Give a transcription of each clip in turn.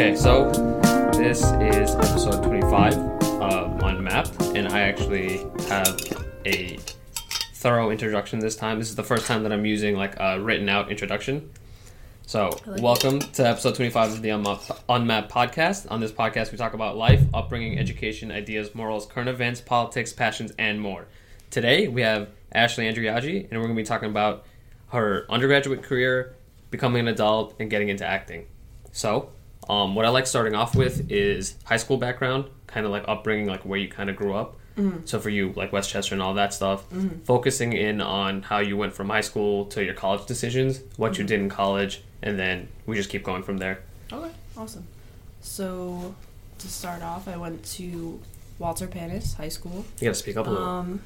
Okay, so this is episode 25 of Unmapped, and I actually have a thorough introduction this time. This is the first time that I'm using like a written out introduction. So, like welcome to episode 25 of the Unmapped, Unmapped podcast. On this podcast, we talk about life, upbringing, education, ideas, morals, current events, politics, passions, and more. Today, we have Ashley Andriaggi, and we're going to be talking about her undergraduate career, becoming an adult, and getting into acting. So, um, what I like starting off with is high school background, kind of like upbringing, like where you kind of grew up. So for you, like Westchester and all that stuff, focusing in on how you went from high school to your college decisions, what you did in college, and then we just keep going from there. Okay, awesome. So, to start off, I went to Walter Panas High School. You gotta speak up a little. Um,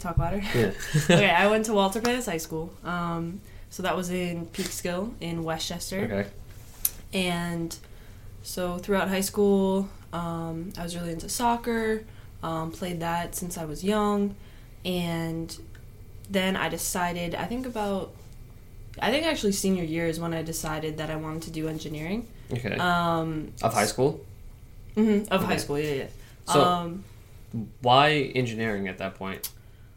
talk louder. yeah. okay, I went to Walter Panas High School. Um, so that was in Peekskill in Westchester. okay. And so throughout high school, um, I was really into soccer, um, played that since I was young. And then I decided, I think about, I think actually senior year is when I decided that I wanted to do engineering. Okay. Um, of high school. Mm-hmm, of high school, yeah, yeah. So- um, Why engineering at that point?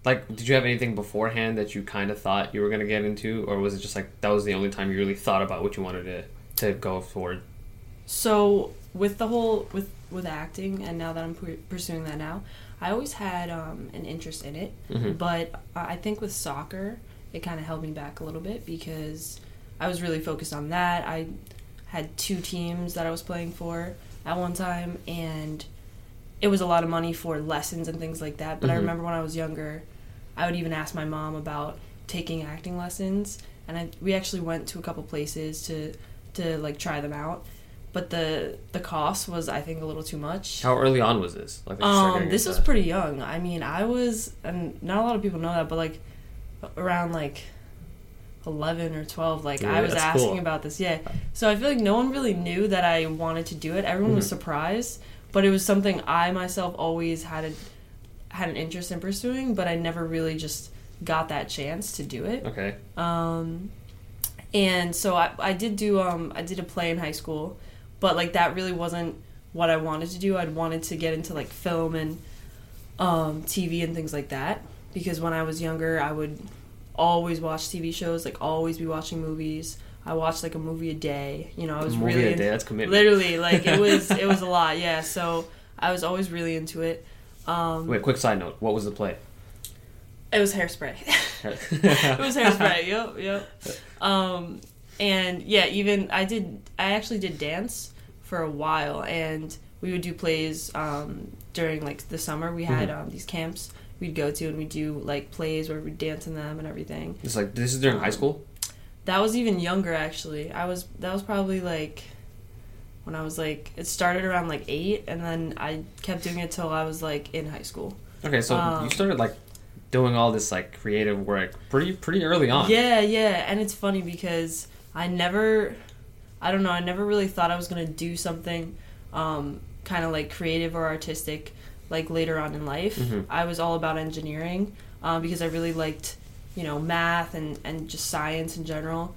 Like, did you have anything beforehand that you kind of thought you were gonna get into, or was it just like that was the only time you really thought about what you wanted to to go forward? So with the whole with with acting, and now that I'm pu- pursuing that now, I always had um, an interest in it. Mhm. But I think with soccer, it kind of held me back a little bit because I was really focused on that. I had two teams that I was playing for at one time, and it was a lot of money for lessons and things like that. But I Mhm. remember when I was younger, I would even ask my mom about taking acting lessons, and I, we actually went to a couple places to to like try them out. But the the cost was I think a little too much. How early on was this? Like, that you started Um, this was pretty young. I mean, I was, and not a lot of people know that, but like around like eleven or twelve, like I was asking cool. about this. Yeah, so I feel like no one really knew that I wanted to do it. Everyone was Mhm. surprised, but it was something I myself always had a had an interest in pursuing, but I never really just got that chance to do it. Okay. Um, and so I, I did do um I did a play in high school, but like that really wasn't what I wanted to do. I'd wanted to get into like film and um, TV and things like that because when I was younger, I would always watch TV shows, like always be watching movies. I watched like a movie a day. You know, I was movie really a day. That's commitment. literally like it was it was a lot. Yeah, so I was always really into it. Um, Wait, quick side note. What was the play? It was hairspray. it was hairspray. Yep, yep. Um, and yeah, even I did. I actually did dance for a while, and we would do plays um, during like the summer. We had um, these camps we'd go to, and we'd do like plays where we'd dance in them and everything. It's like this is during high Um, school. That was even younger, actually. I was that was probably like when I was like it started around like eight, and then I kept doing it till I was like in high school. Okay, so um, you started like doing all this like creative work pretty pretty early on. Yeah, yeah, and it's funny because I never, I don't know, I never really thought I was gonna do something, um, kind of like creative or artistic, like later on in life. Mhm. I was all about engineering, um, because I really liked, you know, math and and just science in general,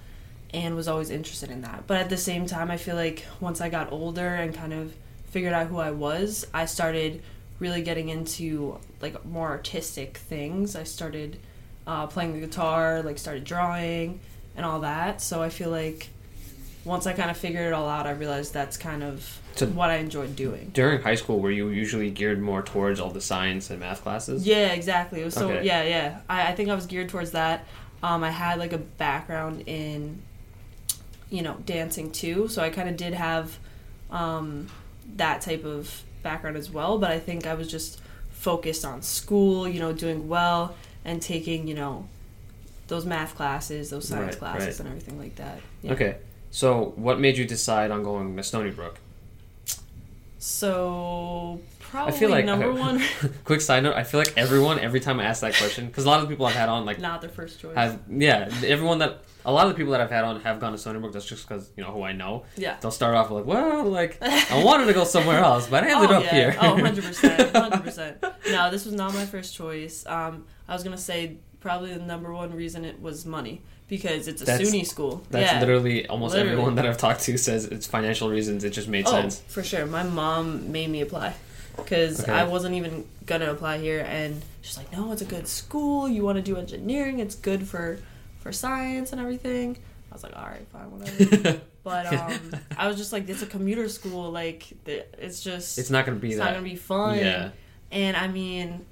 and was always interested in that. But at the same time, I feel like once I got older and kind of figured out who I was, I started really getting into like more artistic things. I started uh, playing the guitar, like started drawing and all that. So I feel like once I kind of figured it all out, I realized that's kind of So- what I enjoyed doing. During high school, were you usually geared more towards all the science and math classes? Yeah, exactly. It was so Okay. yeah, yeah. I, I think I was geared towards that. Um, I had like a background in, you know, dancing too, so I kind of did have um, that type of background as well. But I think I was just focused on school, you know, doing well and taking, you know, those math classes, those science Right, classes, right. and everything like that. Yeah. Okay. So, what made you decide on going to Stony Brook? So probably I feel like number one, quick side note. I feel like everyone every time I ask that question because a lot of the people I've had on like not their first choice. have yeah everyone that a lot of the people that I've had on have gone to Stony Brook. That's just because you know who I know. yeah. They'll start off like, well, like I wanted to go somewhere else, but I ended oh, up yeah. here. oh, 100%. 100%. No, this was not my first choice. Um, I was going to say probably the number one reason it was money because it's a That's- SUNY school. That's yeah. literally almost Literally. everyone that I've talked to says it's financial reasons. It just made oh, sense. for sure. My mom made me apply because Okay. I wasn't even gonna apply here, and she's like, "No, it's a good school. You want to do engineering? It's good for for science and everything." I was like, "All right, fine, whatever." but um, I was just like, "It's a commuter school. Like, it's just it's not gonna be it's that. not gonna be fun." Yeah. And I mean,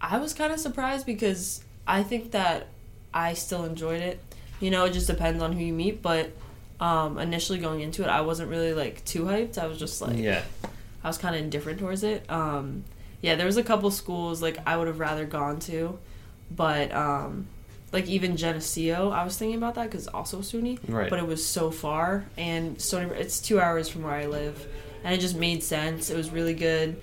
I was kind of surprised because I think that I still enjoyed it. You know, it just depends on who you meet, but um, initially going into it, I wasn't really like too hyped. I was just like, yeah. I was kind of indifferent towards it. Um, yeah, there was a couple schools like I would have rather gone to, but um, like even Geneseo, I was thinking about that because also SUNY, Right. but it was so far, and Stony it's two hours from where I live, and it just made sense. It was really good.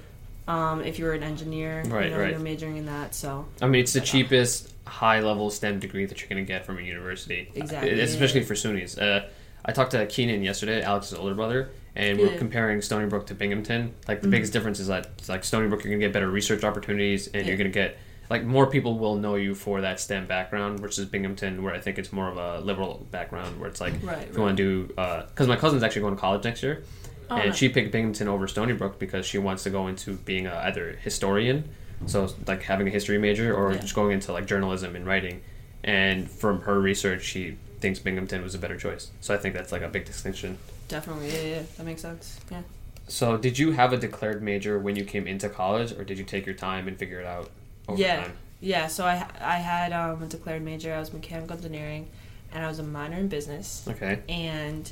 Um, if you were an engineer, Right, you know, right. you're majoring in that, so I mean, it's the cheapest high level STEM degree that you're going to get from a university. Exactly, especially for SUNYs. Uh, I talked to Keenan yesterday, Alex's older brother, and we Yeah. comparing Stony Brook to Binghamton. Like, the Mhm. biggest difference is that, like, Stony Brook, you're going to get better research opportunities, and you're going to get, like, more people will know you for that STEM background versus Binghamton, where I think it's more of a liberal background, where it's like, right. if you want to do, because my cousin's actually going to college next year, Oh, and she picked Binghamton over Stony Brook because she wants to go into being a, either historian, so like having a history major, or Yeah. just going into like journalism and writing. And from her research, she thinks Binghamton was a better choice. So I think that's like a big distinction. Definitely, yeah, yeah, that makes sense. Yeah. So did you have a declared major when you came into college, or did you take your time and figure it out over Yeah. time? Yeah, so I I had um, a declared major. I was mechanical engineering, and I was a minor in business. Okay. And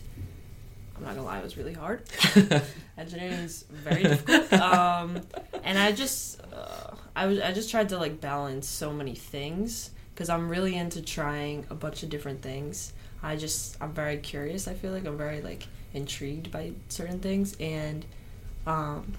I'm not gonna lie, it was really hard. Engineering is very difficult. Um, and I just uh, I was I just tried to like balance so many things because I'm really into trying a bunch of different things. I just I'm very curious. I feel like I'm very like intrigued by certain things and um,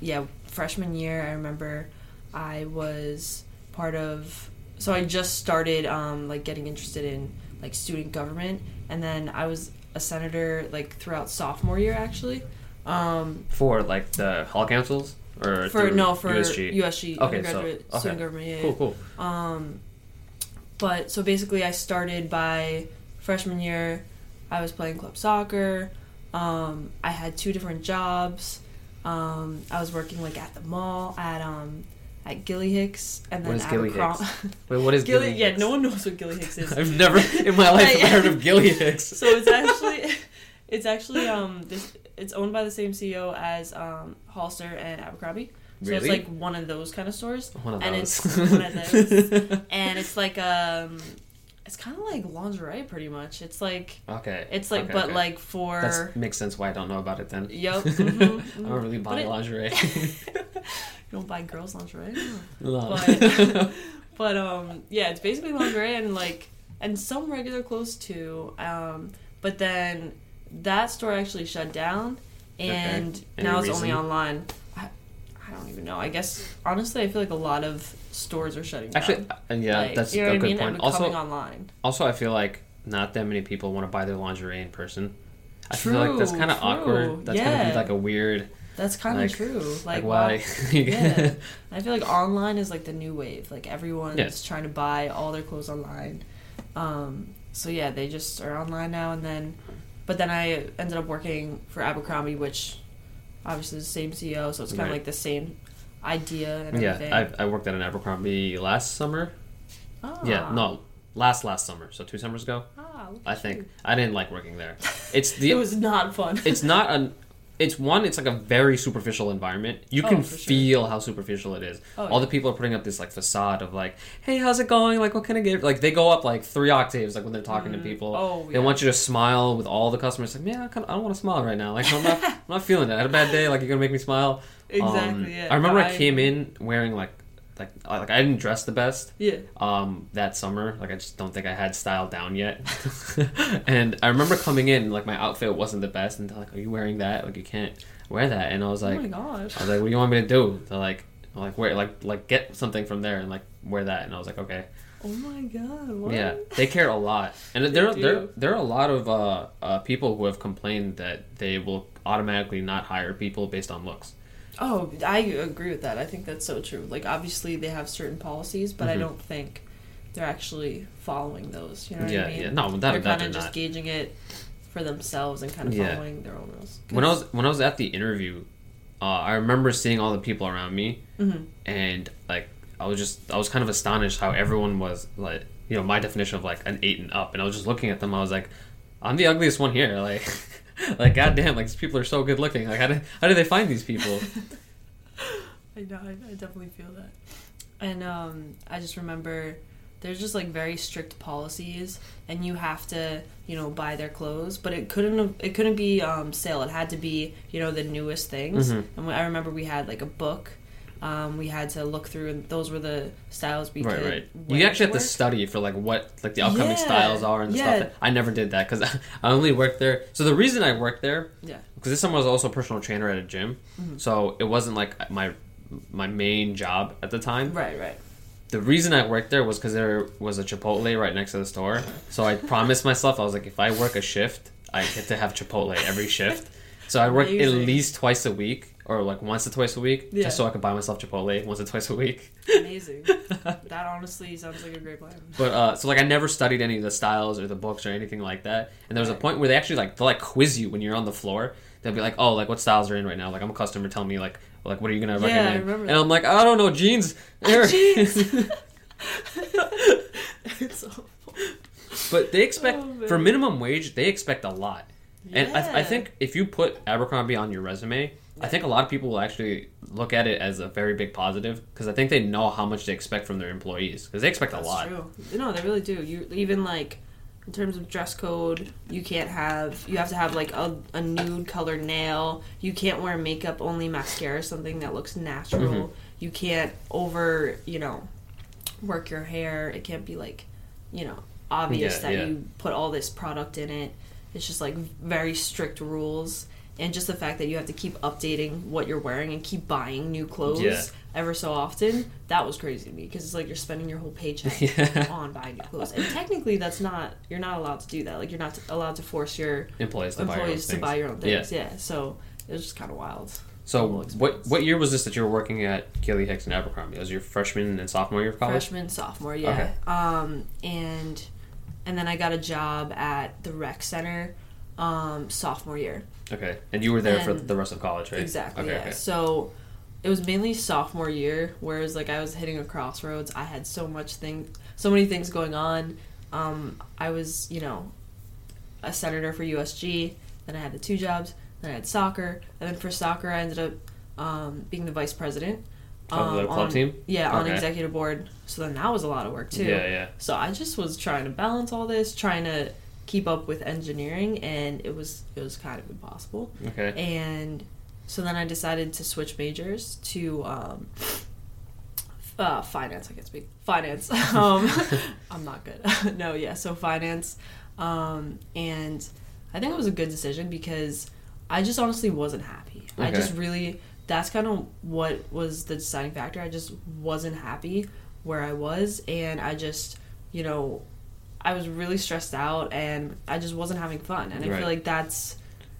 yeah, freshman year I remember I was part of so I just started um, like getting interested in like student government and then I was a senator like throughout sophomore year actually. Um, For like the hall councils, or for no for USG. USG, Okay, so- okay. student government. Yeah, Cool, cool. Um, but so basically, I started by freshman year. I was playing club soccer. Um, I had two different jobs. Um, I was working like at the mall at um at Gilly Hicks and then What is Gilly Abercrom- Wait, what is Gilly, Gilly? yeah, Hicks? no one knows what Gilly Hicks is. I've never in my life heard of Gilly Hicks. so it's actually it's actually um this it's owned by the same CEO as um Hollister and Abercrombie. So it's like one of those kind of stores. One of and those. it's one of those. and it's like um it's kind of like lingerie pretty much. It's like okay. it's like okay, but okay. like for That makes sense why I don't know about it then. Yup, mhm, I don't really buy it- lingerie. you don't buy girls lingerie. No. But but um yeah, it's basically lingerie and like and some regular clothes too. Um but then that store actually shut down and Okay. Now it's only online. I, don't even know. I guess honestly I feel like a lot of stores are shutting down. Actually, uh, yeah, Like, that's you know a I good mean? point. And Also, online. also, I feel like not that many people want to buy their lingerie in person. I feel like that's kind of awkward. That's gonna be like a weird, That's kind of like- true. like, Like, why? yeah. I feel like online is like the new wave. Like everyone's Yeah. trying to buy all their clothes online. Um, so yeah, they just are online now. And then, but then I ended up working for Abercrombie, which obviously the same CEO, so it's kind of Right. like the same idea and yeah, everything. I, I worked at an Abercrombie last summer. ah, Yeah, no, last last summer, so two summers ago. Ah, look I think you. I didn't like working there. It's the it was not fun. it's not an it's one it's like a very superficial environment. You Oh, can sure. feel how superficial it is. Oh, all yeah. the people are putting up this like facade of like hey how's it going? Like what can i get? Like they go up like three octaves like when they're talking to Mm, people. Oh, they want you to smile with all the customers. Like man i, kinda, I don't want to smile right now. Like i'm not i'm not feeling it i had a bad day. Like you're gonna make me smile. Exactly. Um, yeah. i remember i came in wearing like like I- like i didn't dress the best Yeah. um, that summer. Like I just don't think I had style down yet. and I remember coming in, like my outfit wasn't the best, and they're like, "Are you wearing that? Like you can't wear that." And I was like, oh like, my gosh. I was like, "What do you want me to do?" They're like, "Like wear like like get something from there and like wear that." And I was like, "Okay." Oh my god. What? Yeah, they care a lot, and there They there do. there are a lot of uh, uh, people who have complained that they will automatically not hire people based on looks. Oh, I agree with that. I think that's so true. Like, obviously, they have certain policies, but I Mhm. don't think they're actually following those. You know what yeah, I mean? yeah. No, that, they're kind of just not. gauging it for themselves and kind of Yeah. following their own rules. When I was when I was at the interview, uh, I remember seeing all the people around me, hmm and like I was just I was kind of astonished how everyone was like you know my definition of like an eight and up, and I was just looking at them. I was like, I'm the ugliest one here. Like, like goddamn, like these people are so good looking. Like how did how do they find these people? I know, I, I definitely feel that. And um, I just remember there's just like very strict policies, and you have to, you know, buy their clothes. But it couldn't have, it couldn't be um, sale. It had to be, you know, the newest things. Mhm. And I remember we had like a book. Um, we had to look through, and those were the styles we right, could. right. You actually have to study for like what like the upcoming Yeah, styles are and the yeah. stuff. I never did that because I only worked there. So the reason I worked there, Yeah. because this someone was also a personal trainer at a gym, Mhm. so it wasn't like my my main job at the time. Right, right. The reason I worked there was because there was a Chipotle right next to the store. So I promised myself I was like, if I work a shift, I get to have Chipotle every shift. So I work at least twice a week, or like once or twice a week, Yeah. just so I can buy myself Chipotle once or twice a week. Amazing. that honestly sounds like a great plan. But uh, so like I never studied any of the styles or the books or anything like that. And there was a point where they actually like they'll like quiz you when you're on the floor. They'll be like, oh, like what styles are in right now? Like I'm a customer, tell me like like what are you gonna Yeah, I remember and that. I'm like, I don't know, jeans. Here." Jeans. it's awful. but they expect Oh, for minimum wage, they expect a lot. And I, I think if you put Abercrombie on your resume, I think a lot of people will actually look at it as a very big positive because I think they know how much they expect from their employees because they expect That's a lot. true. No, they really do. You even like in terms of dress code, you can't have you have to have like a, a nude colored nail. You can't wear makeup, only mascara, something that looks natural. Mhm. You can't over, you know, work your hair. It can't be like, you know, obvious Yeah, that yeah. you put all this product in it. It's just like very strict rules. And just the fact that you have to keep updating what you're wearing and keep buying new clothes Yeah. ever so often, that was crazy to me because it's like you're spending your whole paycheck Yeah. on buying new clothes. And technically, that's not you're not allowed to do that. Like you're not allowed to force your Employees to buy your own to things. buy your own Yeah. things. Yeah. So it was just kind of wild. So what what year was this that you were working at Gilly Hicks and Abercrombie? Was your freshman and sophomore year of college? Freshman, sophomore, yeah. Um, and and then I got a job at the rec center um, sophomore year. Okay, and you were there for the rest of college, right? Exactly. Okay, yeah. okay. So it was mainly sophomore year, whereas like I was hitting a crossroads. I had so much thing, so many things going on. Um, I was, you know, a senator for USG. Then I had the two jobs. Then I had soccer. And then for soccer, I ended up um, being the vice president. Of the um, club on- team? Yeah, on executive board. So then that was a lot of work too. Yeah, yeah. So I just was trying to balance all this, trying to keep up with engineering, and it was it was kind of impossible. Okay. And so then I decided to switch majors to um, uh, finance. I can't speak finance. um, I'm not good. no, yeah. So finance, um, and I think it was a good decision because I just honestly wasn't happy. I just really that's kind of what was the deciding factor. I just wasn't happy where I was, and I just you know I was really stressed out, and I just wasn't having fun. And I Right. feel like that's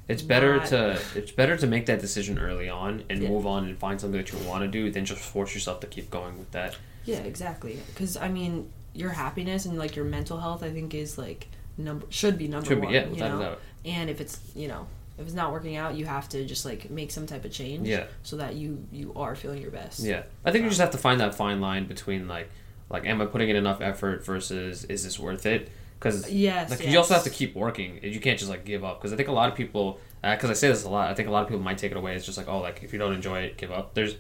It's better not- to it's better to make that decision early on and Yeah. move on and find something that you want to do than just force yourself to keep going with that. Yeah, exactly. Because I mean, your happiness and like your mental health, I think, is like number should be number Should be one. yeah, you know? doubt. And if it's you know if it's not working out, you have to just like make some type of change. Yeah. So that you you are feeling your best. Yeah, I think you just have to find that fine line between like, like, am I putting in enough effort versus is this worth it? Because Yes. like yes. you also have to keep working. You can't just like give up. Because I think a lot of people, uh, because I say this a lot, I think a lot of people might take it away. It's just like, oh, like if you don't enjoy it, give up. There's,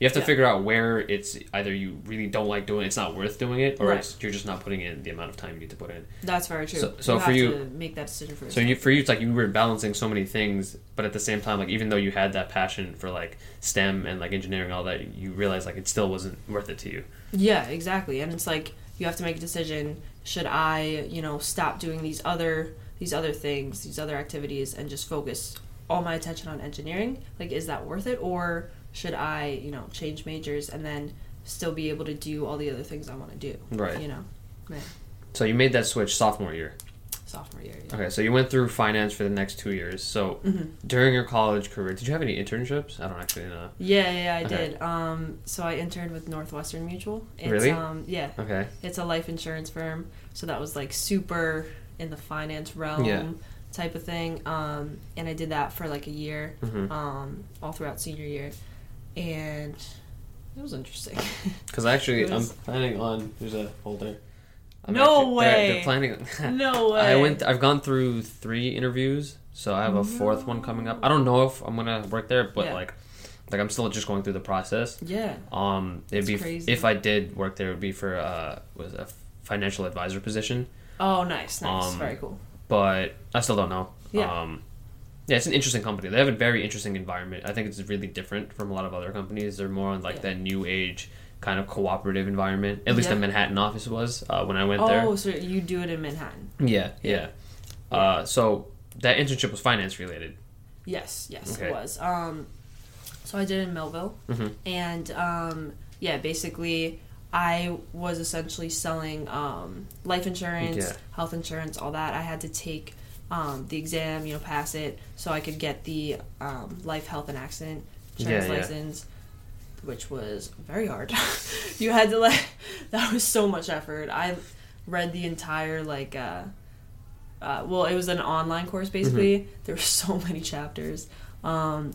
you have to Yeah. figure out where it's either you really don't like doing it, it's not worth doing it, or Right. it's, you're just not putting in the amount of time you need to put in. That's very true. So- so you for have you- to make that decision for So you, for you, it's like you were balancing so many things, but at the same time, like even though you had that passion for like STEM and like engineering, all that, you realize like it still wasn't worth it to you. Yeah, exactly. And it's like you have to make a decision. Should I, you know, stop doing these other these other things, these other activities, and just focus all my attention on engineering? Like, is that worth it, or should I, you know, change majors and then still be able to do all the other things I want to do? Right. You know, So you made that switch sophomore year. Sophomore year. Yeah. Okay, so you went through finance for the next two years. So hmm during your college career, did you have any internships? I don't actually know. Yeah, yeah, I Okay. did. Um, so I interned with Northwestern Mutual. It's, Really? Um, yeah, Okay. it's a life insurance firm. So that was like super in the finance realm Yeah. type of thing. Um, and I did that for like a year, hmm um, all throughout senior year, and it was interesting. Because actually, was- I'm planning on. There's a folder. I'm No actually- they're- way. They're, planning. no way. I went. I've gone through three interviews, so I have a fourth one coming up. I don't know if I'm gonna work there, but Yeah. like, like I'm still just going through the process. Yeah. Um, it'd That's be crazy. if I did work there, it would be for uh was a financial advisor position, Oh, nice, nice, Um, very cool. but I still don't know. Yeah. Um, yeah, it's an interesting company. They have a very interesting environment. I think it's really different from a lot of other companies. They're more on like Yeah. that new age kind of cooperative environment. At least the Manhattan office was uh, when I went Oh, there. Oh, so you do it in Manhattan? Yeah, yeah. Yeah. Uh, so that internship was finance related. Yes, yes, Okay. it was. Um, so I did it in Melville, Mhm. and um, yeah, basically, I was essentially selling um, life insurance, Yeah. health insurance, all that. I had to take um, the exam, you know, pass it, so I could get the um, life, health, and accident insurance Yeah, yeah. Which was very hard. you had to like, that was so much effort. I read the entire like. Uh, uh, well, it was an online course basically. There were so many chapters, um,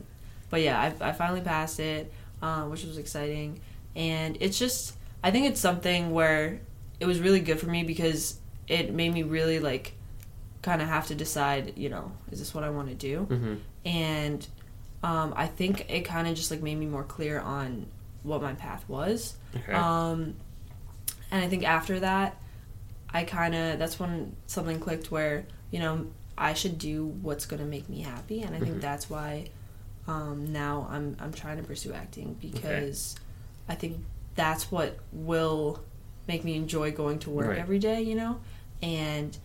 but yeah, I, I finally passed it, uh, which was exciting. And it's just, I think it's something where it was really good for me because it made me really like, kind of have to decide, you know, is this what I want to do? hmm And um, I think it kind of just like made me more clear on what my path was. Okay. Um, and I think after that, I kind of that's when something clicked where you know I should do what's gonna make me happy, and I think Mhm. that's why um, now I'm I'm trying to pursue acting because I think that's what will make me enjoy going to work Right. every day, you know, and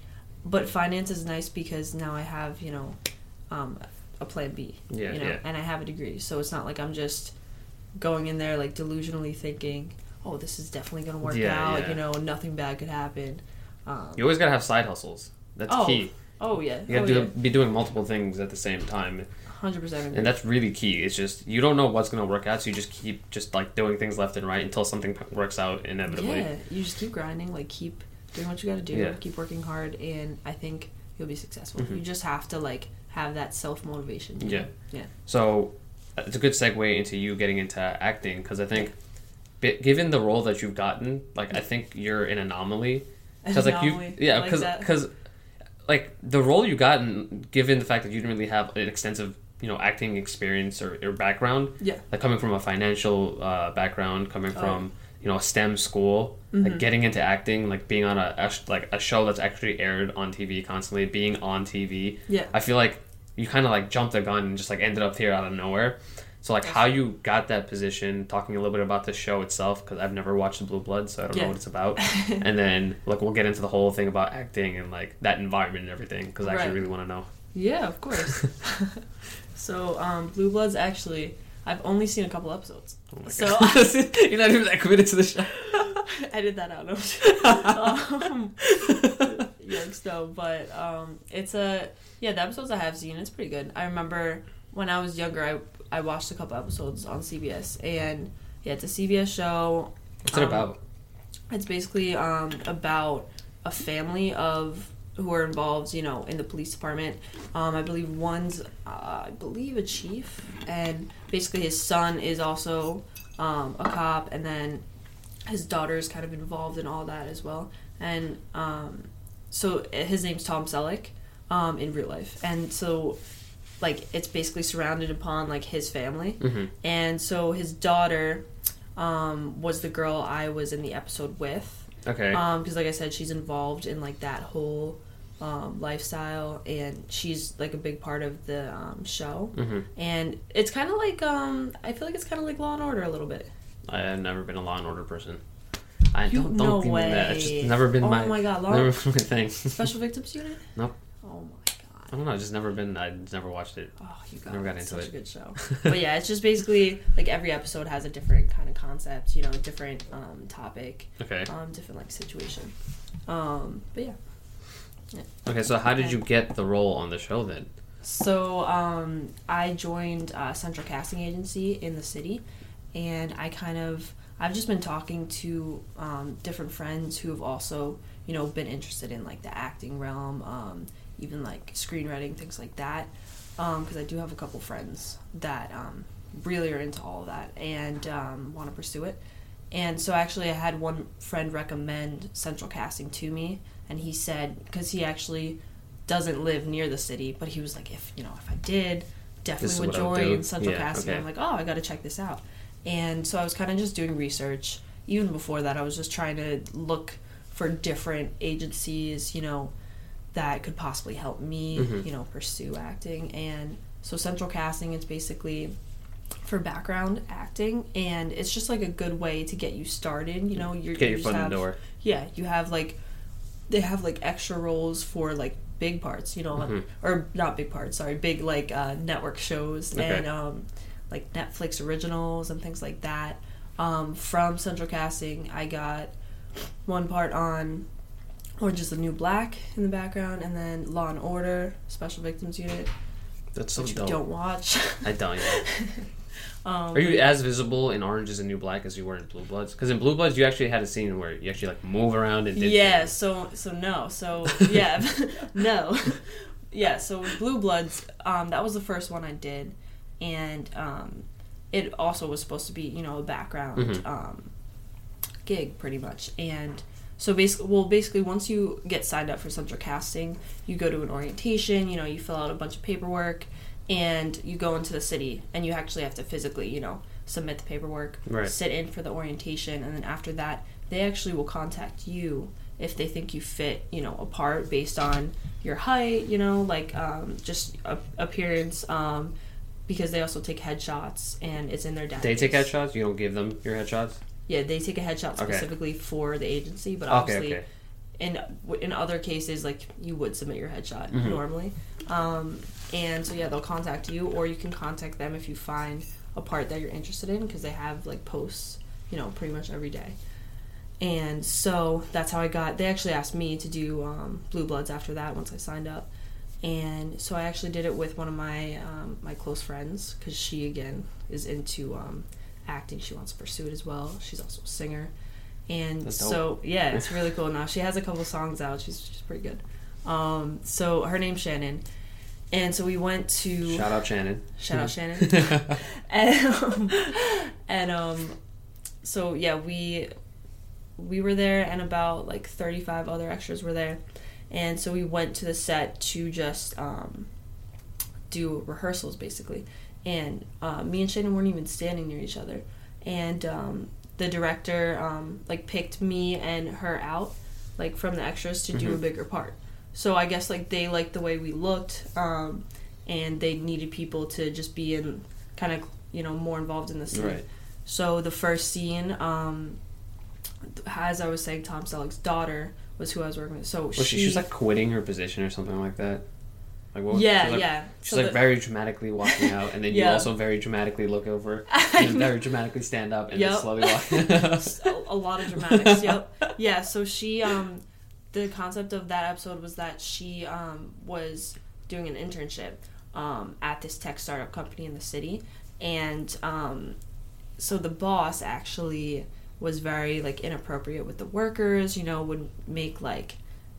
but finance is nice because now I have you know um, a plan B, Yeah, you know, yeah. and I have a degree, so it's not like I'm just going in there like delusionally thinking, oh, this is definitely gonna work Yeah, out, yeah. you know, nothing bad could happen. Um, you always gotta have side hustles. That's Oh, key. oh yeah, You gotta oh, do, be doing multiple things at the same time, hundred percent. and that's really key. It's just you don't know what's gonna work out, so you just keep just like doing things left and right until something works out inevitably. Yeah, you just keep grinding, like keep doing what you got to do, keep working hard, and I think you'll be successful. Mhm. You just have to like have that self motivation. Yeah. yeah, So uh, it's a good segue into you getting into acting because I think, bi- given the role that you've gotten, like I think you're an anomaly. Because like you, yeah, I like because because like the role you gotten, given the fact that you didn't really have an extensive you know acting experience or, or background, yeah, like coming from a financial uh, background, coming Oh, from you know STEM school, like Mhm. getting into acting, like being on a, like a show that's actually aired on TV constantly, being on TV. yeah. I feel like you kind of like jumped the gun and just like ended up here out of nowhere. So like how you got that position, talking a little bit about the show itself because I've never watched Blue Blood, so I don't Yeah. know what it's about. and then like we'll get into the whole thing about acting and like that environment and everything because I actually really want to know. Yeah, of course. so, um, Blue Bloods actually, I've only seen a couple episodes. Oh So- you're not even that committed to the show. Edit that out. um, yikes, though. But um, it's a yeah. The episodes I have seen, it's pretty good. I remember when I was younger, I I watched a couple episodes on CBS, and yeah, it's a CBS show. What's it Um, about? It's basically um, about a family of who are involved, you know, in the police department. Um, I believe one's, uh, I believe, a chief, and basically his son is also um, a cop, and then his daughter is kind of involved in all that as well. And um, so his name's Tom Selleck um, in real life, and so like it's basically surrounded upon like his family hmm and so his daughter um, was the girl I was in the episode with. Okay. Because, like I said, she's involved in like that whole um, lifestyle, and she's like a big part of the um, show. hmm And it's kind of like um, I feel like it's kind of like Law and Order a little bit. I have never been a Law and Order person. I You- don't, no don't me way. that. It's just never been oh my, my god, Law never been my thing. Special Victims Unit. Nope. Oh my god. I don't know. Just never been. I never watched it. Oh, you got, Never got it's into such it. a good show. but yeah, it's just basically like every episode has a different kind of concept, you know, different um, topic. Okay. um, different like situation. Um, but Yeah. Okay, so how did you get the role on the show then? So um, I joined uh, Central Casting Agency in the city, and I kind of I've just been talking to um, different friends who have also you know been interested in like the acting realm, um, even like screenwriting things like that. Because I do have a couple friends that um, really are into all of that and um, want to pursue it. And so actually, I had one friend recommend Central Casting to me, and he said because he actually doesn't live near the city, but he was like, if you know, if I did, definitely would what I would do. join Central Yeah, Casting. okay. I'm like, oh, I got to check this out. And so I was kind of just doing research. Even before that, I was just trying to look for different agencies, you know, that could possibly help me, Mhm. you know, pursue acting. And so Central Casting is basically for background acting, and it's just like a good way to get you started. You know, you're, Get you your foot in the door. yeah, you have like they have like extra roles for like big parts, you know, like- Mhm. or not big parts, sorry, big like uh, network shows Okay. and um, like Netflix originals and things like that. Um, from Central Casting, I got one part on Orange is the New Black in the background, and then Law and Order Special Victims Unit, That's so which you don't watch. I don't. Yeah. um, Are you as visible in Orange is the New Black as you were in Blue Bloods? Because in Blue Bloods, you actually had a scene where you actually like move around and did yeah things. so so no so yeah no yeah so with blue bloods um that was the first one i did and um it also was supposed to be you know a background Mhm. um gig pretty much and so basically well basically once you get signed up for central casting you go to an orientation you know you fill out a bunch of paperwork and you go into the city and you actually have to physically you know submit the paperwork Right. sit in for the orientation and then after that they actually will contact you if they think you fit you know a part based on your height you know like um, just a- appearance um, because they also take headshots and it's in their database They take headshots. You don't give them your headshots. yeah they take a headshot Okay. specifically for the agency but Okay. obviously Okay. In in other cases like you would submit your headshot Mhm. normally. Um, and so yeah they'll contact you or you can contact them if you find a part that you're interested in because they have like posts you know pretty much every day. And so that's how i got they actually asked me to do um, blue bloods after that once i signed up. And so i actually did it with one of my um, my close friends because she again is into um, acting. She wants to pursue it as well. She's also a singer and so yeah it's really cool. Now she has a couple songs out. She's, she's pretty good. Um, so her name's shannon. And so we went to Shout out Shannon. Shout out Shannon. and um, and um, so yeah, we we were there, and about like thirty five other extras were there, and so we went to the set to just um, do rehearsals basically, and uh, me and Shannon weren't even standing near each other, and um, the director um, like picked me and her out like from the extras to do a Mhm. bigger part. So I guess like they liked the way we looked, um, and they needed people to just be in kind of you know more involved in the scene. Right. So the first scene, um, as I was saying, Tom Selleck's daughter was who I was working with. So Was she, she, she was like quitting her position or something like that. Like what? yeah, she was, like, yeah. She's So like the- very dramatically walking out, and then you also very dramatically look over, and very dramatically stand up, and Yep. then slowly walk. a, a lot of dramatics. yep. Yeah. So she, um, the concept of that episode was that she um, was doing an internship um, at this tech startup company in the city, and um, so the boss actually was very like inappropriate with the workers. You know, would make like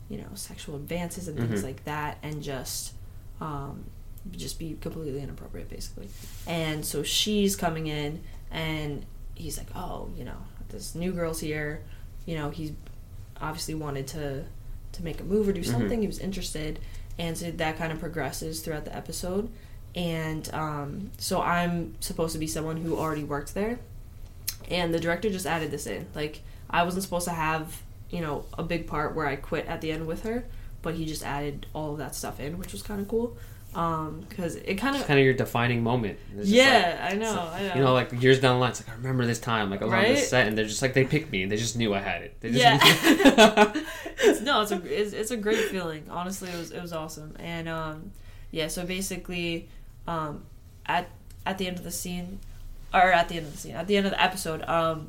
you know sexual advances and things Mhm. like that, and just um, just be completely inappropriate basically. And so she's coming in, and he's like, oh, you know, this new girl's here. You know, he's obviously wanted to to make a move or do Mhm. something. He was interested, and so that kind of progresses throughout the episode. And um, so I'm supposed to be someone who already worked there, and the director just added this in. Like I wasn't supposed to have you know a big part where I quit at the end with her, but he just added all of that stuff in, which was kind of cool. Because it kind of kind of your defining moment. Yeah, like- I know, it's I know. You know, like years down the line, it's like I remember this time. Like I was on Right? this set, and they're just like they picked me. and They just knew I had it. They just Yeah. it's, no, it's a it's, it's a great feeling. Honestly, it was it was awesome. And um, yeah, so basically, um, at at the end of the scene, or at the end of the scene, at the end of the episode, um,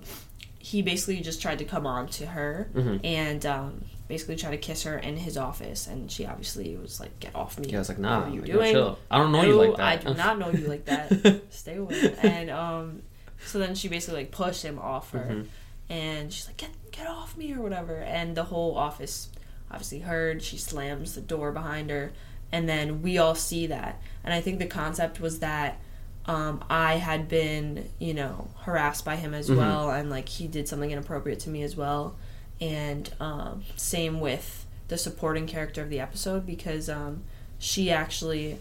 he basically just tried to come on to her Mhm. and um, basically tried to kiss her in his office, and she obviously was like, "Get off me!" Yeah, I was like, "Nah, What are you like, doing? chill. I don't know you like that. I do not know you like that. Stay away. And um, so then she basically like pushed him off her, Mhm. and she's like, "Get get off me" or whatever. And the whole office obviously heard. She slams the door behind her, and then we all see that. And I think the concept was that um, I had been, you know, harassed by him as Mhm. well, and like he did something inappropriate to me as well. And um, same with the supporting character of the episode because um, she actually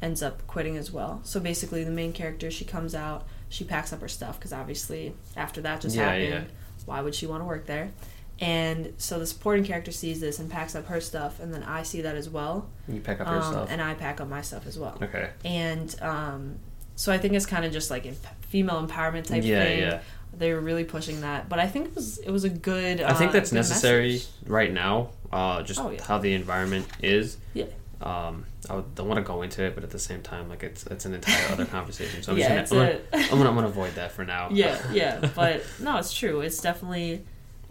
ends up quitting as well. So basically, the main character she comes out, she packs up her stuff because obviously after that just Yeah, happened, yeah. why would she want to work there? And so the supporting character sees this and packs up her stuff, and then I see that as well, You pick up your um, stuff. and I pack up my stuff as well. okay. And um, so I think it's kind of just like a female empowerment type Yeah, thing. yeah. They were really pushing that, but I think it was it was a good. I think uh, that's necessary message. right now. Uh, just Oh, yeah. how the environment is. Yeah. Um, I don't want to go into it, but at the same time, like it's it's an entire other conversation. So I'm yeah, just gonna, I'm, a- gonna, I'm gonna I'm gonna avoid that for now. yeah, yeah, but no, it's true. It's definitely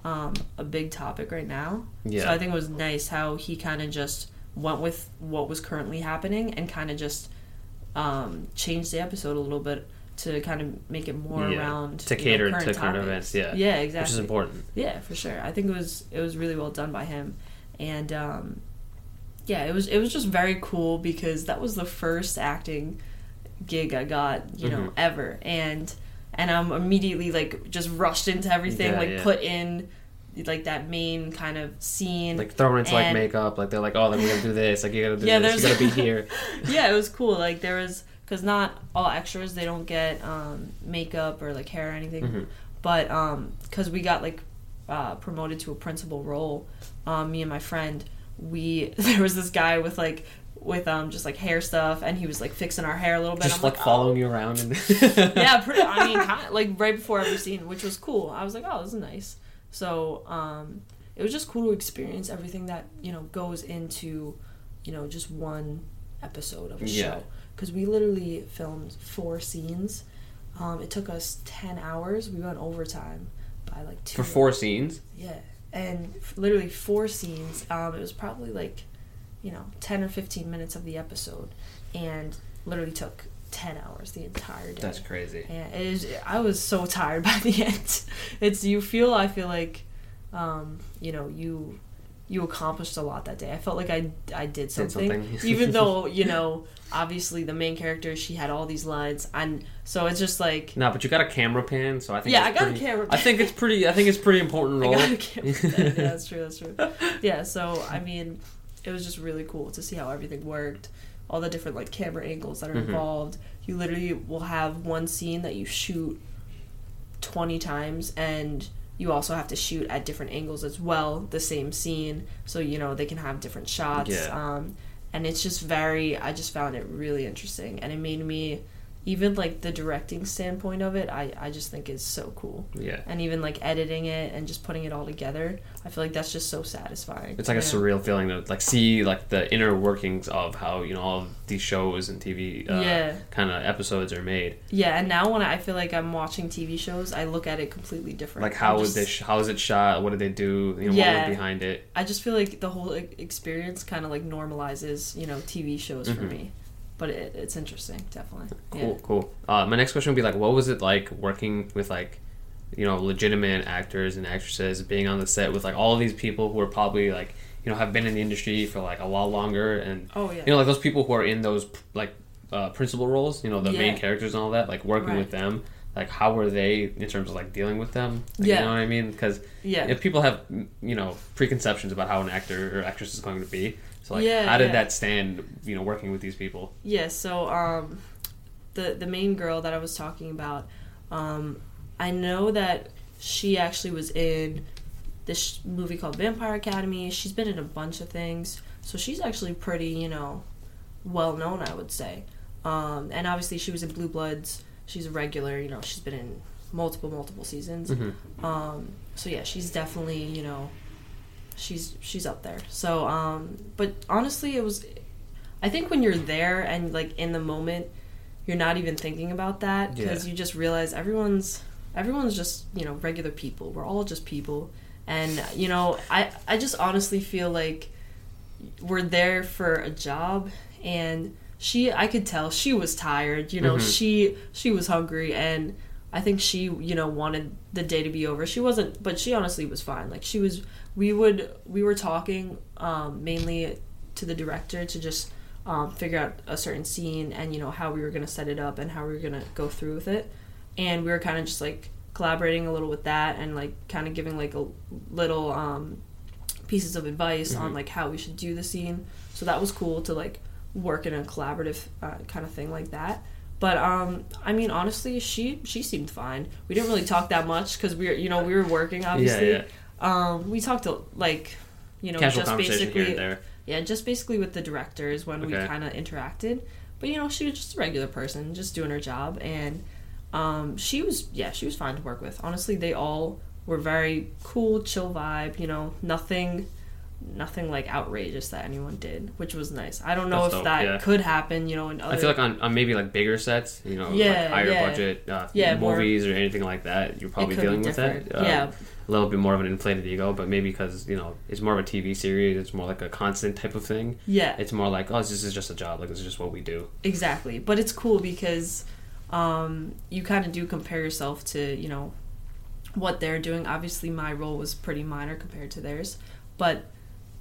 um, a big topic right now. yeah. So I think it was nice how he kind of just went with what was currently happening and kind of just um, changed the episode a little bit to kind of make it more Yeah, around to you know, cater to current current topics. events, yeah. yeah, exactly. which is important. Yeah, for sure. I think it was it was really well done by him, and um, yeah, it was it was just very cool because that was the first acting gig I got, you know, Mhm. ever, and and I'm immediately like just rushed into everything, Yeah, like yeah. put in like that main kind of scene. Like thrown into like makeup, like they're like, oh, like we gotta do this, like you gotta do Yeah, this, you gotta be here. yeah, it was cool. Like there was because not all extras they don't get um, makeup or like hair or anything, Mhm. but because we got like uh, promoted to a principal role, um, me and my friend, we there was this guy with like with um just like hair stuff, and he was like fixing our hair a little bit. Just I'm like like, following you around and oh. yeah, pretty, I mean, kind of, like right before every scene, which was cool. I was like, oh, this is nice. So um, it was just cool to experience everything that you know goes into you know just one episode of a Yeah. show because we literally filmed four scenes. Um, it took us ten hours. We went overtime by like two for four scenes. yeah, and f- literally four scenes. Um, it was probably like, you know, ten or fifteen minutes of the episode, and literally took ten hours the entire day. That's crazy. And it is. I was so tired by the end. It's you feel. I feel like, um, you know, you you accomplished a lot that day. I felt like I I did something, something. even though you know, obviously the main character she had all these lines, and so it's just like. No, but you got a camera pan, so I think Yeah, I got a pretty- camera I think it's pretty. I think it's pretty important I role. got a camera. yeah, that's true. That's true. Yeah. So I mean, it was just really cool to see how everything worked, all the different like camera angles that are Mhm. involved. You literally will have one scene that you shoot twenty times, and you also have to shoot at different angles as well, the same scene, so you know they can have different shots. Yeah. Um, and it's just very. I just found it really interesting, and it made me. Even like the directing standpoint of it, I, I just think is so cool yeah, and even like editing it and just putting it all together i feel like that's just so satisfying it's like a surreal feeling to like see like the inner workings of how you know all these shows and TV uh, Yeah. kind of episodes are made. yeah and now when i feel like i'm watching tv shows i look at it completely different Like how was this? How is it shot? What did they do? You know, what Yeah. went behind it? i just feel like the whole experience kind of like normalizes you know tv shows for Mhm. me but it, it's interesting definitely Cool, cool. Uh, my next question would be like, what was it like working with like, you know, legitimate actors and actresses, being on the set with like all these people who are probably like, you know, have been in the industry for like a lot longer, and oh yeah you know, like those people who are in those like uh, principal roles, you know, the main characters and all that, like working Right. with them. Like, how were they in terms of like dealing with them? Like, Yeah. You know what I mean? Because yeah if people have, you know, preconceptions about how an actor or actress is going to be, like, Yeah, how did yeah. that stand? You know, working with these people. Yeah, so um, the the main girl that I was talking about, um, I know that she actually was in this sh- movie called Vampire Academy. She's been in a bunch of things, so she's actually pretty, you know, well known, I would say. Um, and obviously, she was in Blue Bloods. She's a regular, you know. She's been in multiple, multiple seasons. hmm Um, so yeah, she's definitely you know, she's she's up there. So um, but honestly, it was, I think when you're there and like in the moment, you're not even thinking about that because Yeah. you just realize everyone's everyone's just you know regular people. We're all just people, and you know I I just honestly feel like we're there for a job and she I could tell she was tired, you know, Mhm. she she was hungry and I think she, you know, wanted the day to be over. She wasn't but she honestly was fine. Like she was we would we were talking um mainly to the director to just um, figure out a certain scene and you know how we were going to set it up and how we were going to go through with it. And we were kind of just like collaborating a little with that and like kind of giving like a little um, pieces of advice on Mhm. like how we should do the scene. So that was cool to like work in a collaborative uh, kind of thing like that. But um i mean honestly she she seemed fine. We didn't really talk that much because we were you know we were working obviously. yeah. Um we talked to, like you know Casual just basically here and there. yeah, just basically with the directors when we kind of interacted. But you know, she was just a regular person, just doing her job, and um, she was yeah, she was fine to work with. Honestly, they all were very cool, chill vibe. You know, nothing, nothing like outrageous that anyone did, which was nice. I don't know That's if dope, that yeah. could happen. You know, in other I feel like on, on maybe like bigger sets, you know, Yeah, like higher yeah. budget uh, Yeah, more- movies or anything like that, you're probably dealing with that. Uh, yeah, a little bit more of an inflated ego, but maybe because you know it's more of a TV series, it's more like a constant type of thing. yeah, It's more like, oh, this is just a job. Like this is just what we do. Exactly. But it's cool because um, you kind of do compare yourself to, you know, what they're doing. Obviously, my role was pretty minor compared to theirs, but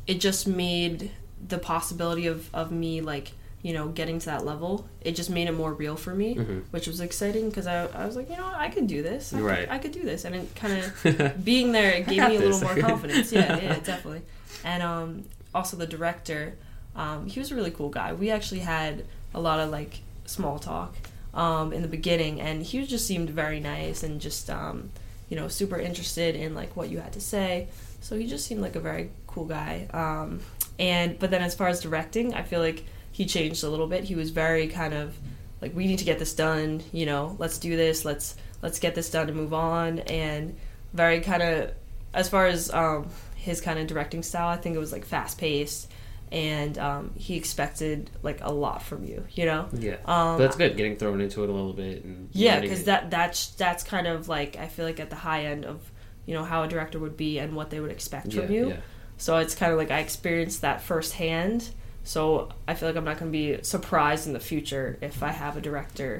it just made the possibility of, of me, like, you know, getting to that level, it just made it more real for me, Mhm. which was exciting because I, I was like, you know, what, I could do this. I could, I could do this. And it kind of being there it gave me a little more confidence. Yeah yeah definitely. And um, also the director um, he was a really cool guy. We actually had a lot of like small talk um, in the beginning and he just seemed very nice and just um, you know super interested in like what you had to say. So he just seemed like a very cool guy. Um, and but then as far as directing i feel like he changed a little bit. He was very kind of like we need to get this done you know let's do this let's let's get this done and move on. And very kind of as far as um, his kind of directing style i think it was like fast paced and um, he expected like a lot from you you know? Yeah, um, but that's good. Getting thrown into it a little bit and yeah because that that's that's kind of like i feel like at the high end of you know how a director would be and what they would expect yeah, from you. yeah. so it's kind of like i experienced that firsthand so i feel like i'm not going to be surprised in the future if i have a director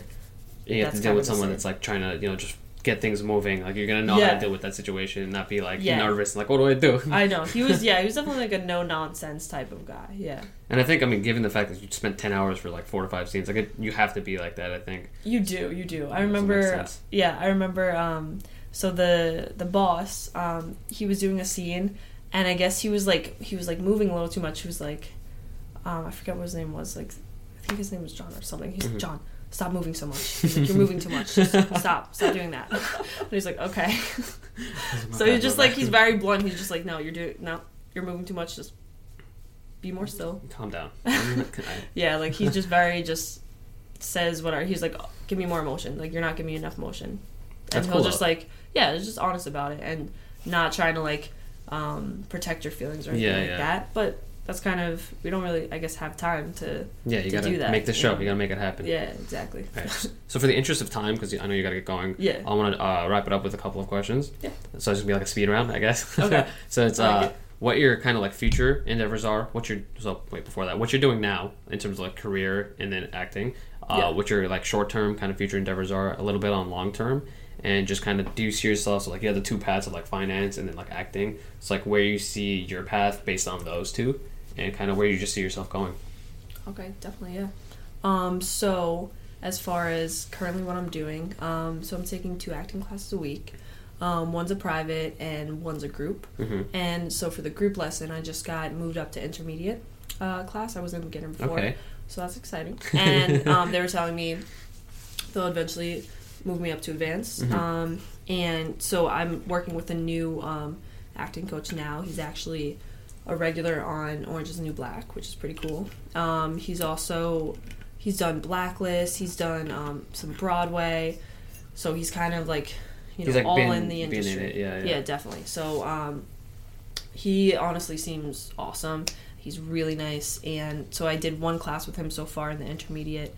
And you have to deal with someone that's like trying to you know just get things moving. Like you're gonna know how to deal with that situation and not be like Yeah. nervous. Like what do I do? i know he was yeah he was definitely like a no nonsense type of guy yeah And I think I mean, given the fact that you spent ten hours for like four to five scenes, like it, you have to be like that. I think. You do, you do. I Does that make remember. Yeah, I remember. Um, so the the boss, um, he was doing a scene, and I guess he was like he was like moving a little too much. He was like, um, I forget what his name was. Like, I think his name was John or something. He's Mhm. like, John, stop moving so much. He's like, you're moving too much. Just stop, stop doing that. and he's like, okay. so he's just like he's very blunt. He's just like, no, you're doing no, you're moving too much. Just be more still. Calm down. Yeah, like he's just very just says whatever. He's like, "Oh, give me more emotion. Like you're not giving me enough emotion, and That's he'll cool, just though. like yeah, he's just honest about it and not trying to like um, protect your feelings or anything Yeah, like yeah. that. But that's kind of we don't really I guess have time to yeah, you to gotta do that, make the show. know? You gotta make it happen. yeah exactly Okay. So for the interest of time, because I know you gotta get going, yeah I want to uh, wrap it up with a couple of questions. Yeah. So it's gonna be like a speed round, I guess. Okay. so it's like uh, it. what your kind of like future endeavors are. What your so wait before that, what you're doing now in terms of like career and then acting. Uh, Yeah. What your like short term kind of future endeavors are. A little bit on long term. And just kind of do you see yourself so like you have the two paths of like finance and then like acting. It's like where you see your path based on those two, and kind of where you just see yourself going. okay definitely yeah um so as far as currently what I'm doing um so I'm taking two acting classes a week um one's a private and one's a group hmm And so for the group lesson, I just got moved up to intermediate uh, class. I was in beginner before, Okay. so that's exciting. And um, they were telling me they'll eventually move me up to advanced. Mhm. Um, and so I'm working with a new um, acting coach now. He's actually a regular on Orange Is the New Black, which is pretty cool. Um, he's also he's done Blacklist. He's done um, some Broadway. So he's kind of like you know He's like all been, in the industry. in. Yeah, yeah. Yeah, definitely. So um, he honestly seems awesome. He's really nice, and so I did one class with him so far in the intermediate,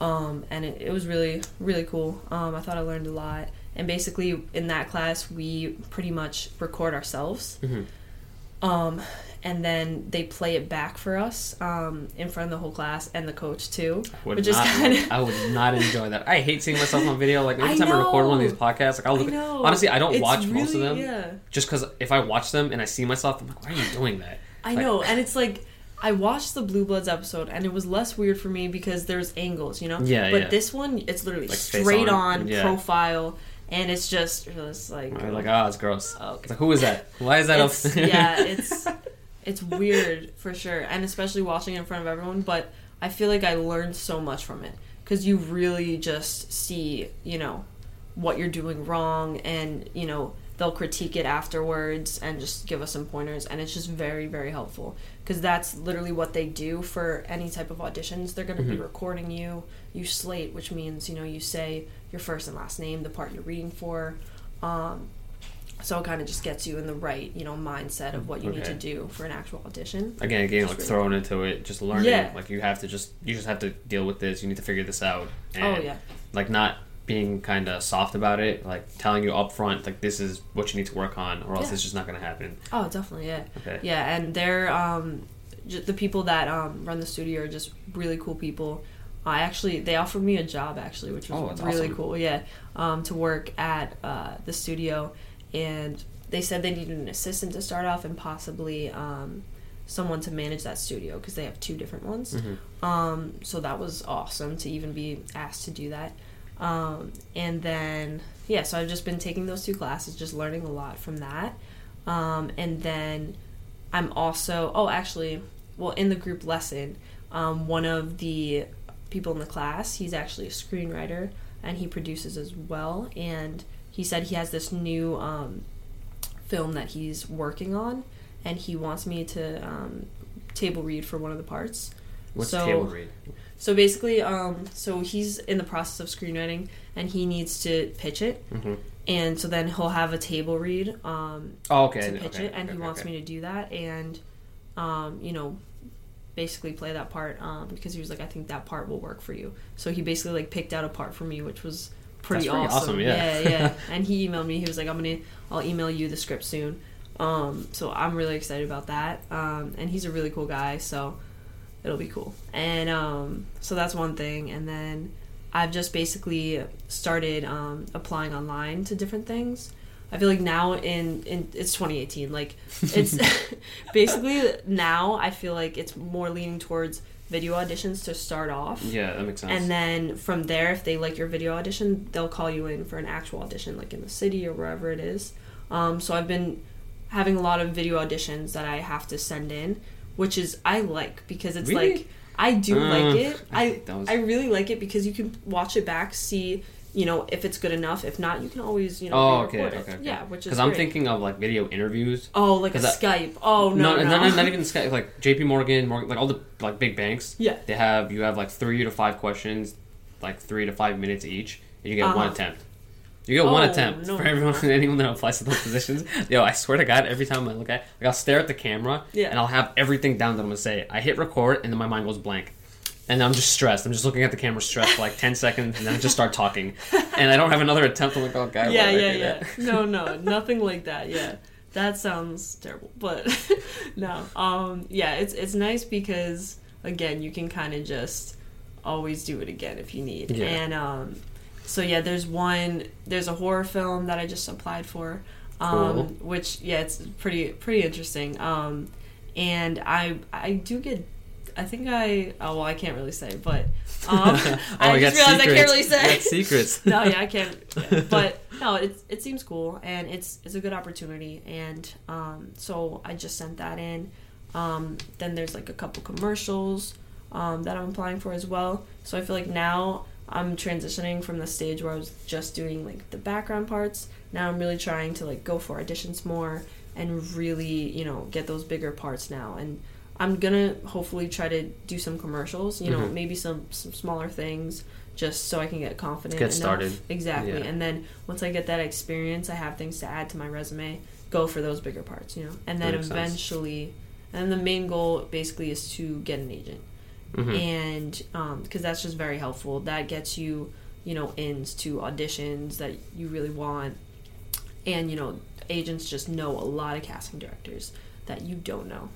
um, and it, it was really really cool. Um, I thought I learned a lot, and basically in that class we pretty much record ourselves. Mhm. Um, and then they play it back for us um, in front of the whole class and the coach too, Would which is kind of I would not enjoy that. I hate seeing myself on video. Like every I time I record one of these podcasts, like I'll I look. know. Honestly, I don't It's watch most of them Yeah. just because if I watch them and I see myself, I'm like, why are you doing that? I Like- know, and it's like I watched the Blue Bloods episode, and it was less weird for me because there's angles, you know. Yeah, But yeah. this one, it's literally Like straight on, on, yeah. profile, and it's just it's like, You're like, ah, it's gross. Oh, It's like, who is that? Why is that? up? yeah, it's it's weird for sure, and especially watching it in front of everyone. But I feel like I learned so much from it because you really just see, you know, what you're doing wrong, and you know they'll critique it afterwards and just give us some pointers, and it's just very very helpful because that's literally what they do for any type of auditions. They're going to be Mhm. recording you. You slate, which means you know you say your first and last name, the part you're reading for. Um, so it kind of just gets you in the right, you know, mindset of what you need to do for an actual audition. Again, getting Just like really- thrown into it, just learning. Yeah. Like you have to just, you just have to deal with this. You need to figure this out. And, oh yeah, Like not being kind of soft about it, like telling you up front, like this is what you need to work on, or else Yeah. it's just not going to happen. oh definitely yeah, Okay. yeah. And they're um, the people that um, run the studio are just really cool people. I actually they offered me a job actually, which was Oh, really awesome. cool. Yeah, um, to work at uh, the studio, and they said they needed an assistant to start off and possibly um, someone to manage that studio because they have two different ones. Mhm. Um, so that was awesome to even be asked to do that. Um, and then, yeah, so I've just been taking those two classes, just learning a lot from that. Um, and then I'm also, oh, actually, well, in the group lesson, um, one of the people in the class, he's actually a screenwriter and he produces as well. And he said he has this new um, film that he's working on and he wants me to um, table read for one of the parts. What's So- table read? So basically, um, so he's in the process of screenwriting, and he needs to pitch it, hmm and so then he'll have a table read um, Oh, okay. to pitch okay, it, and okay, he wants me to do that, and um, you know, basically play that part um, because he was like, I think that part will work for you. So he basically like picked out a part for me, which was pretty, pretty awesome. awesome, yeah. yeah, yeah. And he emailed me. He was like, I'm gonna, I'll email you the script soon. Um, so I'm really excited about that. Um, and he's a really cool guy, so it'll be cool. And um, so that's one thing. And then I've just basically started um, applying online to different things. I feel like now in, in it's 2018. Like it's basically now I feel like it's more leaning towards video auditions to start off. Yeah, that makes sense. And then from there, if they like your video audition, they'll call you in for an actual audition, like in the city or wherever it is. Um, so I've been having a lot of video auditions that I have to send in, which is I like because it's Really? like I do Uh, like it. I I was- I really like it because you can watch it back, see you know if it's good enough. If not, you can always you know oh, okay, okay, okay. Yeah, which is because I'm thinking of like video interviews. Oh, like a I- Skype. Oh no, no, not, not, not even Skype. like J.P. Morgan, Morgan, like all the like big banks. Yeah. They have you have like three to five questions, like three to five minutes each, and you get one Uh-huh. attempt. You get one Oh, attempt no. for everyone, anyone that applies to those positions. Yo, I swear to God, every time I look at, like, I'll stare at the camera, Yeah. and I'll have everything down that I'm gonna say. I hit record, and then my mind goes blank, and I'm just stressed. I'm just looking at the camera, stressed for like ten seconds, and then I just start talking, and I don't have another attempt. I'm like, oh God, yeah, yeah, yeah. that? No, no, nothing like that. Yeah, that sounds terrible, but no. Um, yeah, it's it's nice because again, you can kind of just always do it again if you need. Yeah. And um, so yeah, there's one. There's a horror film that I just applied for, um, Cool. which yeah, it's pretty pretty interesting. Um, and I I do get. I think I oh well I can't really say but um, oh, I just realized I can't really say secrets. no, yeah, I can't. yeah. But no, it it seems cool and it's it's a good opportunity, and um, so I just sent that in. Um, then there's like a couple commercials um, that I'm applying for as well. So I feel like now I'm transitioning from the stage where I was just doing like the background parts. Now I'm really trying to like go for auditions more and really you know get those bigger parts now and. I'm gonna hopefully try to do some commercials, you know, Mhm. maybe some some smaller things, just so I can get confident. Get enough. started. Exactly. Yeah. And then once I get that experience, I have things to add to my resume. Go for those bigger parts, you know. And then Makes sense. eventually, and the main goal basically is to get an agent, Mhm. and because that's just very helpful. That gets you, you know, ins to auditions that you really want. And, you know, agents just know a lot of casting directors that you don't know.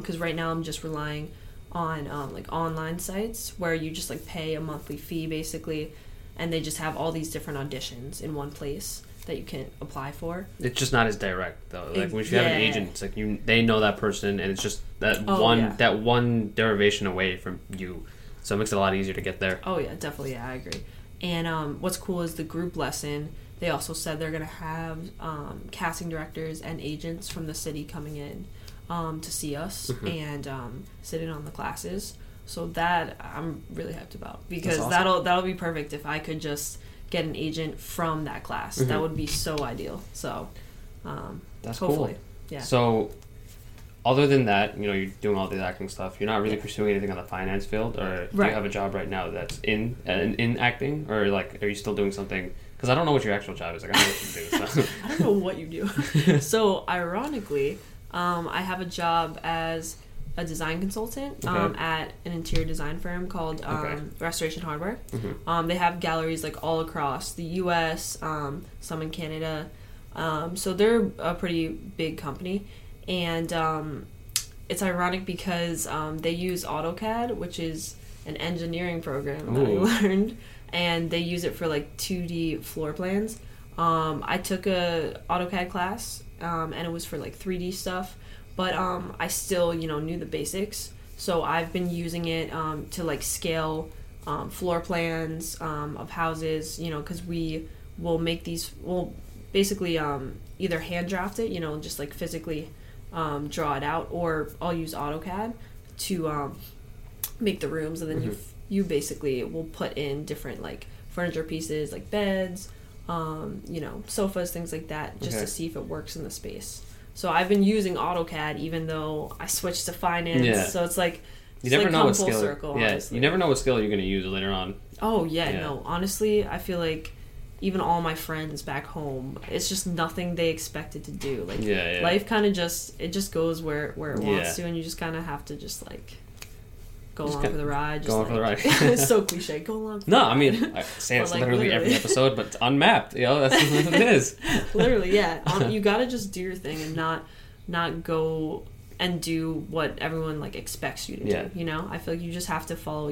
Because right now I'm just relying on um, like online sites where you just like pay a monthly fee basically, and they just have all these different auditions in one place that you can apply for. It's just not as direct though. Like when you have an agent, it's like you they know that person, and it's just that Oh, one yeah. that one derivation away from you. So it makes it a lot easier to get there. Oh yeah, definitely. Yeah, I agree. And um, what's cool is the group lesson. They also said they're gonna have um, casting directors and agents from the city coming in um, to see us Mhm. and um, sit in on the classes. So that I'm really hyped about because awesome. that'll that'll be perfect if I could just get an agent from that class. That Mhm. would be so ideal. So um, That's hopefully, cool. yeah. So, other than that, you know, you're doing all the acting stuff. You're not really pursuing anything on the finance field, or do Right. you have a job right now that's in uh, in, in acting, or like, are you still doing something? Because I don't know what your actual job is. Like, I don't know what you do. So. I don't know what you do. so ironically, um, I have a job as a design consultant um, at an interior design firm called um, Okay. Restoration Hardware. Mhm. Um, they have galleries like all across the U.S., um, some in Canada. Um, so they're a pretty big company, and um, it's ironic because um, they use AutoCAD, which is an engineering program that I learned, and they use it for like 2D floor plans. Um, I took a AutoCAD class, um, and it was for like 3D stuff, but um, I still, you know, knew the basics. So I've been using it um, to like scale um, floor plans um, of houses, you know, because we will make these, we'll basically um, either hand draft it, you know, just like physically um, draw it out, or I'll use AutoCAD to um, make the rooms, and then you Mhm. you basically will put in different like furniture pieces, like beds, um, you know, sofas, things like that, just Okay. to see if it works in the space. So I've been using AutoCAD even though I switched to finance. Yeah. So it's like You it's never like know what skill. circle, yeah, honestly. you never know what skill you're going to use later on. Oh yeah, Yeah. no. Honestly, I feel like even all my friends back home, it's just nothing they expected to do. Like Yeah, yeah. life kind of just it just goes where where it wants to, and you just kind of have to just like go Just along for the ride. Just go along for the ride. it's so cliche. Go along. For No, the I mean, I say it's like, literally every episode, but unmapped. You know, that's what it is. literally, yeah. Um, you gotta just do your thing and not not go and do what everyone like expects you to Yeah. do. You know, I feel like you just have to follow,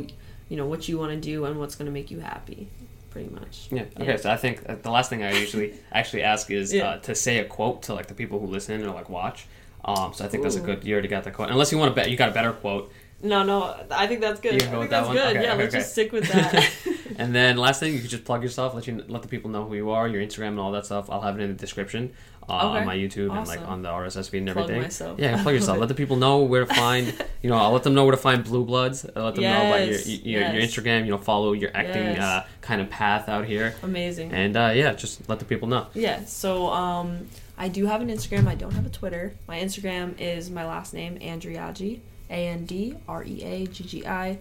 you know, what you want to do and what's gonna make you happy. Pretty much. Yeah. Okay. So I think uh, the last thing I usually actually ask is Yeah. uh, to say a quote to like the people who listen or like watch. Um, so I think that's a good. You already got the quote. Unless you want to bet, you got a better quote. No, no, I think that's good. You can I think with that that's one? good. Okay, yeah, okay, let's okay. just stick with that. And then last thing, you could just plug yourself. Let you let the people know who you are, your Instagram and all that stuff. I'll have it in the description uh, on my YouTube and like on the RSS feed and Plug everything. myself. Yeah, plug yourself. let the people know where to find. You know, I'll let them know where to find Blue Bloods. I'll let them know about your Yes, your, your. Instagram. You know, follow your acting Yes. uh, kind of path out here. Amazing. And uh, yeah, just let the people know. Yeah, so um, I do have an Instagram. I don't have a Twitter. My Instagram is my last name, Andreaggi, A N D R E A G G I,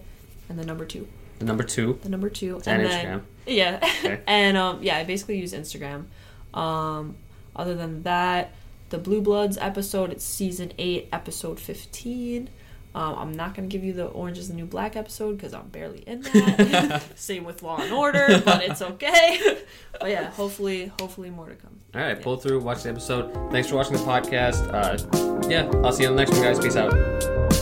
and the number two. The number two. The number two. And then, Instagram. Yeah. Okay. and um, yeah, I basically use Instagram. Um, other than that, the Blue Bloods episode, it's season 8, episode 15. Um, I'm not going to give you the Orange is the New Black episode because I'm barely in that. Same with Law and Order, but it's okay. but yeah, hopefully, hopefully more to come. All right, pull through, watch the episode. Thanks for watching the podcast. Uh, yeah, I'll see you on the next one, guys. Peace out.